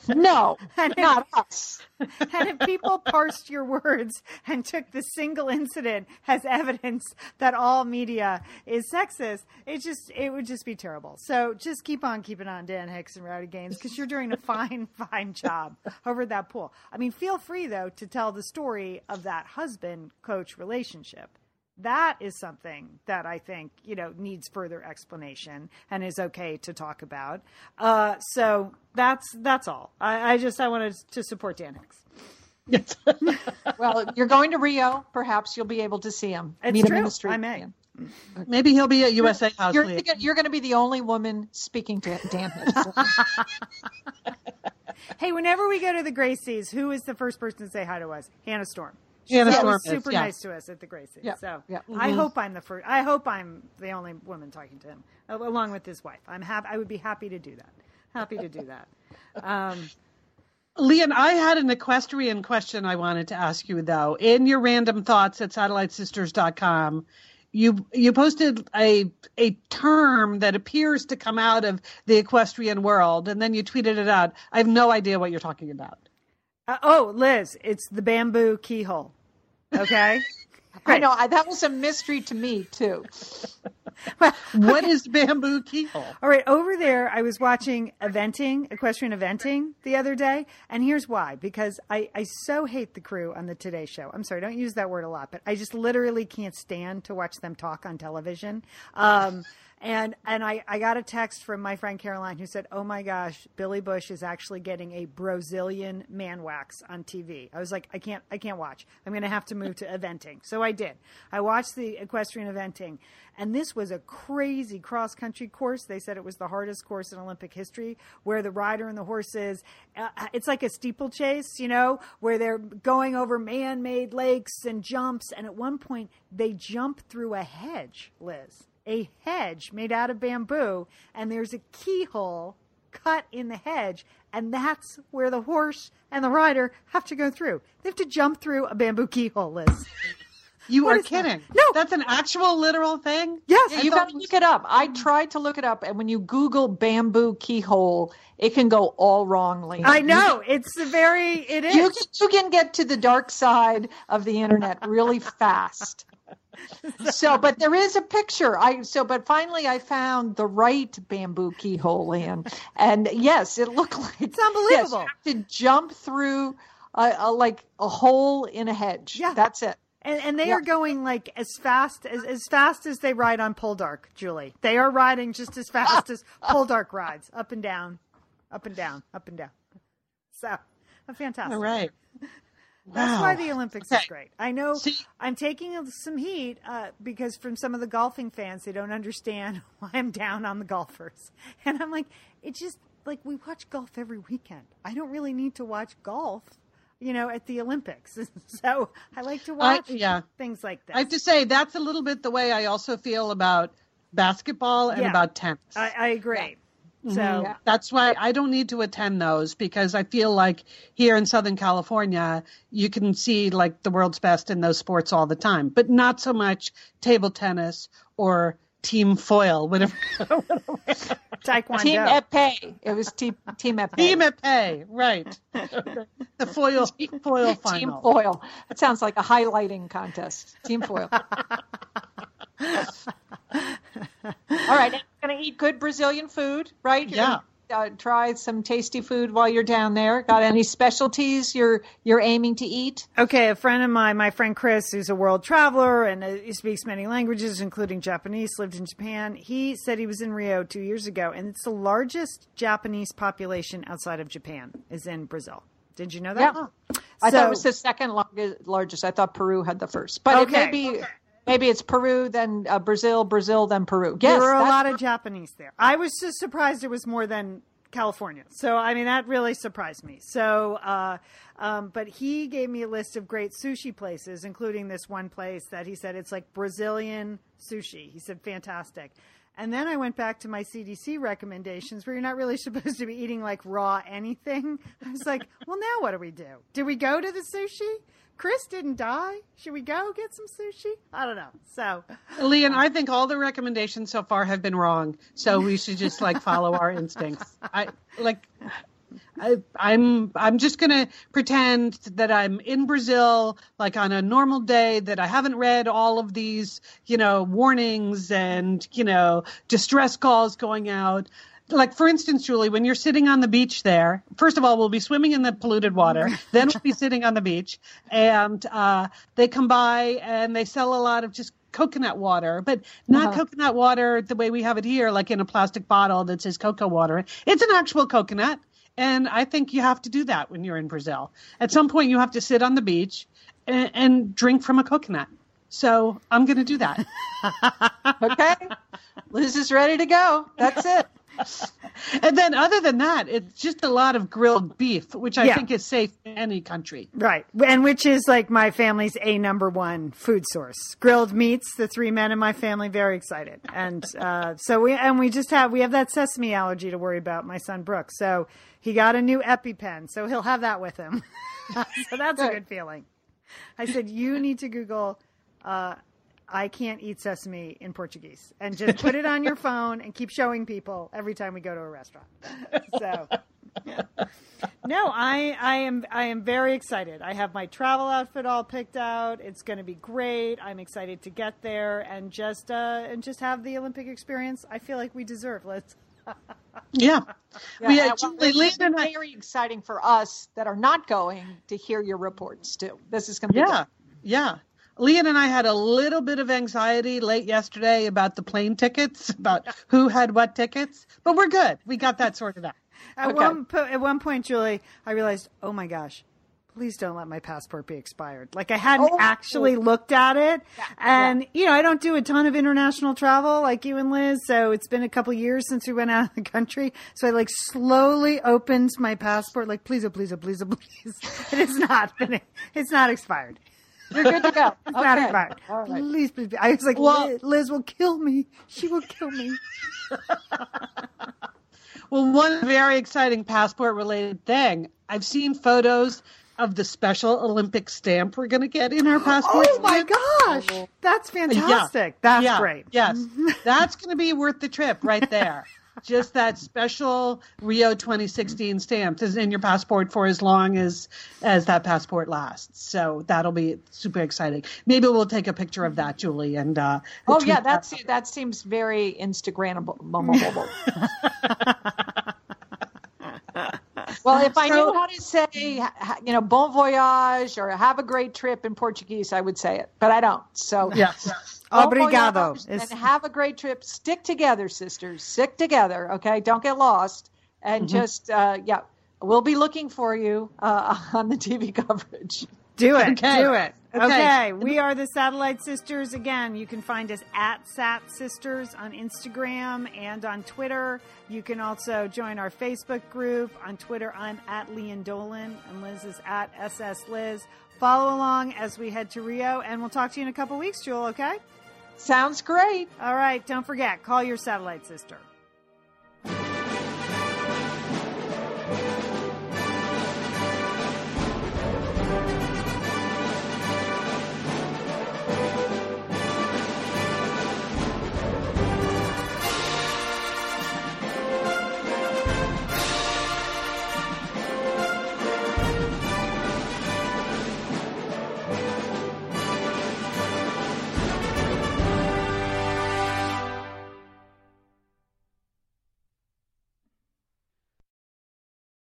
No, And not us. and if people parsed your words and took the single incident as evidence that all media is sexist, it just it would just be terrible. So just keep on keeping on, Dan Hicks and Rowdy Gaines, because you're doing a fine, fine job over that pool. I mean, feel free though to tell the story of that husband coach relationship. That is something that I think you know needs further explanation and is okay to talk about. Uh, so that's that's all. I, I just I wanted to support Dan Hicks. Well, you're going to Rio. Perhaps you'll be able to see him. It's Meet him in the street. I may. Yeah. Maybe he'll be at USA House. You're, you're going to be the only woman speaking to Dan Hicks. Hey, whenever we go to the Gracies, who is the first person to say hi to us? Hannah Storm. She Storm was super yeah. nice to us at the Gracie. Yeah, So yeah. I hope I'm the first. I hope I'm the only woman talking to him, uh, along with his wife. I'm happy. I would be happy to do that. Happy to do that. Um, Lian, I had an equestrian question I wanted to ask you though. In your random thoughts at satellitesisters.com, you you posted a a term that appears to come out of the equestrian world, and then you tweeted it out. I have no idea what you're talking about. Uh, oh, Liz, it's the bamboo keyhole. Okay. I know I, that was a mystery to me too. what is bamboo keyhole? All right, over there, I was watching eventing, equestrian eventing the other day, and here's why: because I, I so hate the crew on the Today Show. I'm sorry, don't use that word a lot, but I just literally can't stand to watch them talk on television. Um, and and I, I got a text from my friend Caroline who said, "Oh my gosh, Billy Bush is actually getting a Brazilian man wax on TV." I was like, "I can't I can't watch. I'm going to have to move to eventing." So I did. I watched the equestrian eventing, and this was a crazy cross country course. They said it was the hardest course in Olympic history, where the rider and the horses, uh, it's like a steeplechase, you know, where they're going over man made lakes and jumps, and at one point they jump through a hedge, Liz a hedge made out of bamboo, and there's a keyhole cut in the hedge, and that's where the horse and the rider have to go through. They have to jump through a bamboo keyhole, Liz. You What are is that? kidding. No. That's an actual literal thing? Yes, Yeah, you got to look it up. I mm-hmm. tried to look it up, and when you Google bamboo keyhole, it can go all wrongly. I know. It's a very, it is. You you can get to the dark side of the internet really fast. So, but there is a picture. I so, but finally, I found the right bamboo keyhole in, and yes, it looked like It's unbelievable. Yes, you have to jump through a, a like a hole in a hedge. Yeah. that's it. And, and they Yeah. are going like as fast as as fast as they ride on Poldark, Julie. They are riding just as fast as Poldark rides, up and down, up and down, up and down. So, fantastic. All right. That's Wow. why the Olympics is great. I know See- I'm taking some heat uh, because from some of the golfing fans, they don't understand why I'm down on the golfers. And I'm like, it's just like we watch golf every weekend. I don't really need to watch golf, you know, at the Olympics. so I like to I- watch yeah. things like this. I have to say, that's a little bit the way I also feel about basketball and Yeah. about tennis. I, I agree. Mm-hmm. So Yeah. That's why I don't need to attend those because I feel like here in Southern California, you can see like the world's best in those sports all the time, but not so much table tennis or team foil, whatever. Taekwondo. Team epee. It was team team epee. team epee, right. the foil team, foil Team foil. That sounds like a highlighting contest. Team foil. All right, going to eat good Brazilian food, right? You're Yeah. gonna, Uh, try some tasty food while you're down there. Got any specialties you're you're aiming to eat? Okay, a friend of mine, my friend Chris, who's a world traveler and uh, he speaks many languages, including Japanese, lived in Japan. He said he was in Rio two years ago, and it's the largest Japanese population outside of Japan is in Brazil. Did you know that? Yeah. I thought it was the second largest. I thought Peru had the first, but it may be maybe it's Peru, then uh, Brazil, Brazil, then Peru. Yes, there were a lot of Japanese there. I was just surprised it was more than California. So I mean that really surprised me. So, uh, um, but he gave me a list of great sushi places, including this one place that he said it's like Brazilian sushi. He said fantastic. And then I went back to my CDC recommendations where you're not really supposed to be eating like raw anything. I was like, well, now what do we do? Do we go to the sushi? Chris didn't die. Should we go get some sushi? I don't know. So, Lian, I think all the recommendations so far have been wrong. So we should just like follow our instincts. I like I, I'm I'm just gonna pretend that I'm in Brazil, like on a normal day, that I haven't read all of these, you know, warnings and you know distress calls going out. Like for instance, Julie, when you're sitting on the beach there, first of all, we'll be swimming in the polluted water. then we'll be sitting on the beach, and uh, they come by and they sell a lot of just coconut water, but not Uh-huh. coconut water the way we have it here, like in a plastic bottle that says cocoa water. It's an actual coconut. And I think you have to do that when you're in Brazil. At some point, you have to sit on the beach and, and drink from a coconut. So I'm going to do that. Okay, Liz is ready to go. That's it. and then, other than that, it's just a lot of grilled beef, which I Yeah. think is safe in any country. Right. And which is like my family's a number one food source. Grilled meats, the three men in my family very excited. And uh, so we and we just have we have that sesame allergy to worry about, my son Brooks. So he got a new EpiPen, so he'll have that with him. so that's a good feeling. I said, You need to Google uh, I can't eat sesame in Portuguese, and just put it on your phone and keep showing people every time we go to a restaurant. So. No, I, I am I am very excited. I have my travel outfit all picked out. It's going to be great. I'm excited to get there and just uh, and just have the Olympic experience. I feel like we deserve. Let's. Yeah. Yeah, we and, had well, Julie Lee and I. very exciting for us that are not going to hear your reports too. This is going to be Yeah. Yeah. Lian and I had a little bit of anxiety late yesterday about the plane tickets, about who had what tickets, but we're good. We got that sorted out. At Okay. one po- at one point, Julie, I realized, oh my gosh, please don't let my passport be expired. Like I hadn't Oh. actually looked at it, and you know I don't do a ton of international travel like you and Liz, so it's been a couple years since we went out of the country. So I like slowly opened my passport, like please, oh please, oh please, oh please. It is not been, it's not expired. You're good to go. It's not Okay. expired. All right. Please, please, please. I was like, Well- Liz, Liz will kill me. She will kill me. Well, one very exciting passport related thing. I've seen photos of the special Olympic stamp we're going to get in our passports. Oh my gosh, that's fantastic. That's yeah, great. Yes. Mm-hmm. That's going to be worth the trip right there. Just that special Rio 2016 stamp is in your passport for as long as as that passport lasts. So that'll be super exciting. Maybe we'll take a picture of that, Julie, and uh, Oh yeah, that that's that seems very Instagrammable. well, if I knew how to say, you know, bon voyage or have a great trip in Portuguese, I would say it, but I don't. So Yes. bon Obrigado. And have a great trip. Stick together, sisters. Stick together. Okay, don't get lost. And just uh, yeah, we'll be looking for you uh, on the TV coverage. Do it. Okay. Do it. Okay. Okay. We are the Satellite Sisters. Again, you can find us at Sat Sisters on Instagram and on Twitter. You can also join our Facebook group. On Twitter, I'm at Lian Dolan and Liz is at SS Liz. Follow along as we head to Rio, and we'll talk to you in a couple weeks, Jewel, okay? Sounds great. All right. Don't forget, call your satellite sister.